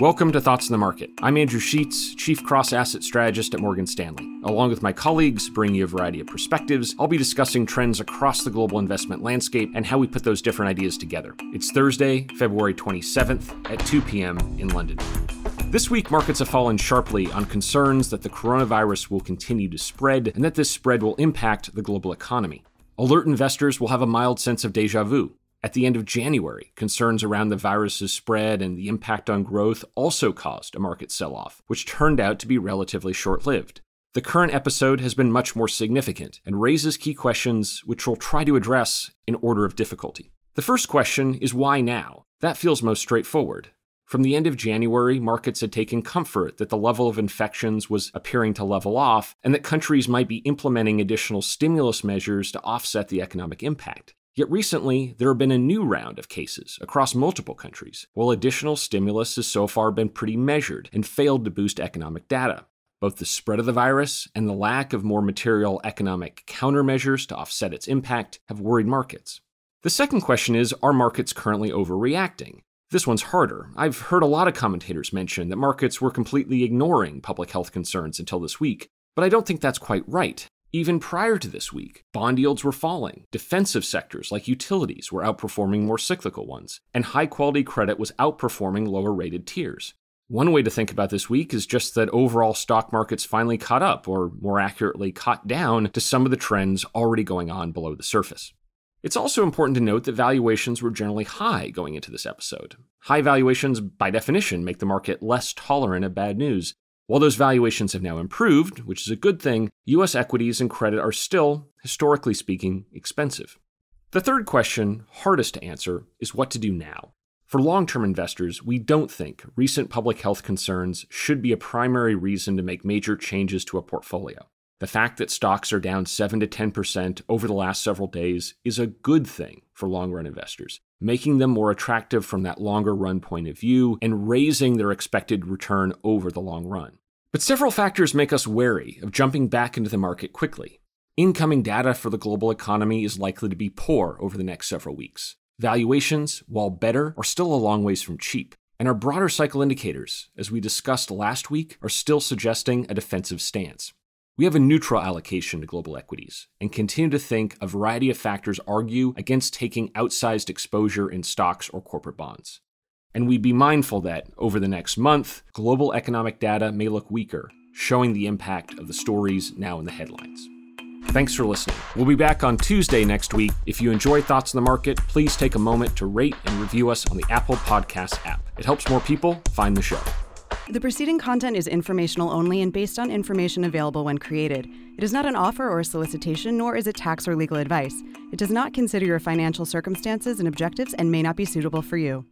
Welcome to Thoughts on the Market. I'm Andrew Sheets, Chief Cross Asset Strategist at Morgan Stanley. Along with my colleagues, bringing you a variety of perspectives, I'll be discussing trends across the global investment landscape and how we put those different ideas together. It's Thursday, February 27th at 2 p.m. in London. This week, markets have fallen sharply on concerns that the coronavirus will continue to spread and that this spread will impact the global economy. Alert investors will have a mild sense of deja vu. At the end of January, concerns around the virus's spread and the impact on growth also caused a market sell off, which turned out to be relatively short lived. The current episode has been much more significant and raises key questions which we'll try to address in order of difficulty. The first question is why now? That feels most straightforward. From the end of January, markets had taken comfort that the level of infections was appearing to level off and that countries might be implementing additional stimulus measures to offset the economic impact. Yet recently, there have been a new round of cases across multiple countries, while additional stimulus has so far been pretty measured and failed to boost economic data. Both the spread of the virus and the lack of more material economic countermeasures to offset its impact have worried markets. The second question is Are markets currently overreacting? This one's harder. I've heard a lot of commentators mention that markets were completely ignoring public health concerns until this week, but I don't think that's quite right. Even prior to this week, bond yields were falling. Defensive sectors like utilities were outperforming more cyclical ones, and high quality credit was outperforming lower rated tiers. One way to think about this week is just that overall stock markets finally caught up, or more accurately, caught down to some of the trends already going on below the surface. It's also important to note that valuations were generally high going into this episode. High valuations, by definition, make the market less tolerant of bad news, while those valuations have now improved, which is a good thing, US equities and credit are still, historically speaking, expensive. The third question, hardest to answer, is what to do now. For long term investors, we don't think recent public health concerns should be a primary reason to make major changes to a portfolio. The fact that stocks are down 7 to 10% over the last several days is a good thing for long run investors, making them more attractive from that longer run point of view and raising their expected return over the long run. But several factors make us wary of jumping back into the market quickly. Incoming data for the global economy is likely to be poor over the next several weeks. Valuations, while better, are still a long ways from cheap. And our broader cycle indicators, as we discussed last week, are still suggesting a defensive stance. We have a neutral allocation to global equities and continue to think a variety of factors argue against taking outsized exposure in stocks or corporate bonds. And we'd be mindful that, over the next month, global economic data may look weaker, showing the impact of the stories now in the headlines. Thanks for listening. We'll be back on Tuesday next week. If you enjoy Thoughts on the Market, please take a moment to rate and review us on the Apple Podcast app. It helps more people find the show. The preceding content is informational only and based on information available when created. It is not an offer or a solicitation, nor is it tax or legal advice. It does not consider your financial circumstances and objectives and may not be suitable for you.